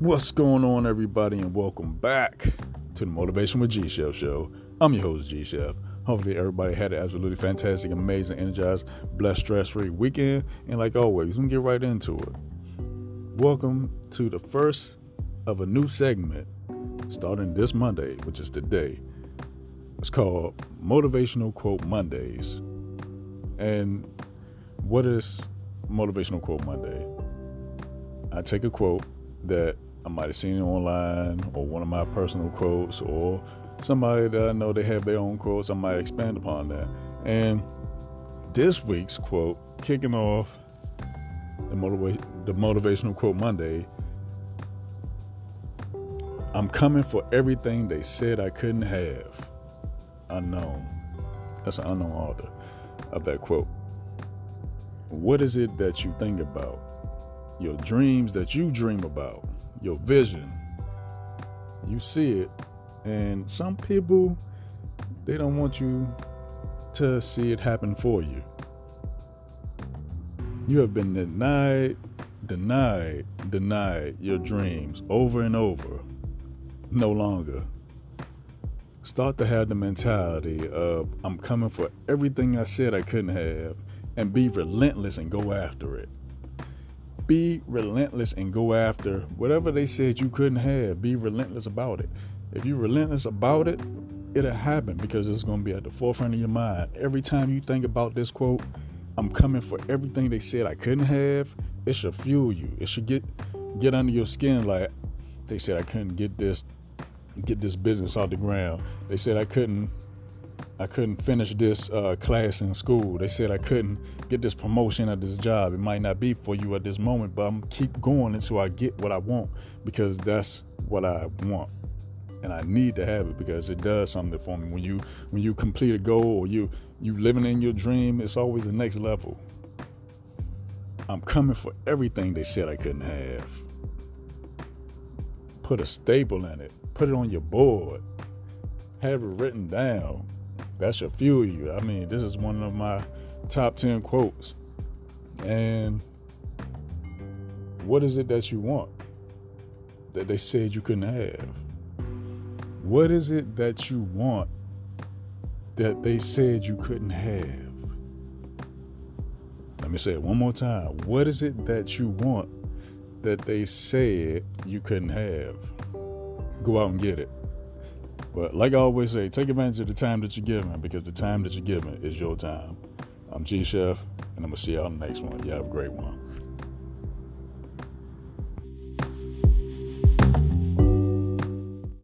What's going on, everybody, and welcome back to the Motivation with G Chef show. I'm your host, G Chef. Hopefully, everybody had an absolutely fantastic, amazing, energized, blessed, stress free weekend. And like always, we get right into it. Welcome to the first of a new segment starting this Monday, which is today. It's called Motivational Quote Mondays. And what is Motivational Quote Monday? I take a quote that might have seen it online or one of my personal quotes or somebody that I know they have their own quotes. I might expand upon that. And this week's quote, kicking off the, motiva- the motivational quote Monday, I'm coming for everything they said I couldn't have. Unknown. That's an unknown author of that quote. What is it that you think about? Your dreams that you dream about, your vision. You see it, and some people, they don't want you to see it happen for you. You have been denied, denied, denied your dreams over and over. No longer. Start to have the mentality of, I'm coming for everything I said I couldn't have, and be relentless and go after it. Be relentless and go after whatever they said you couldn't have. Be relentless about it. If you're relentless about it, it'll happen because it's going to be at the forefront of your mind. Every time you think about this quote, I'm coming for everything they said I couldn't have, it should fuel you. It should get get under your skin like they said I couldn't get this get this business off the ground. They said I couldn't I couldn't finish this uh, class in school. They said I couldn't get this promotion at this job. It might not be for you at this moment, but I'm keep going until I get what I want because that's what I want, and I need to have it because it does something for me. When you when you complete a goal or you you living in your dream, it's always the next level. I'm coming for everything they said I couldn't have. Put a staple in it. Put it on your board. Have it written down that should fuel you. I mean, this is one of my top 10 quotes. And what is it that you want that they said you couldn't have? What is it that you want that they said you couldn't have? Let me say it one more time. What is it that you want that they said you couldn't have? Go out and get it. But like I always say, take advantage of the time that you're given because the time that you're given is your time. I'm G Chef, and I'm going to see y'all on the next one. You have a great one.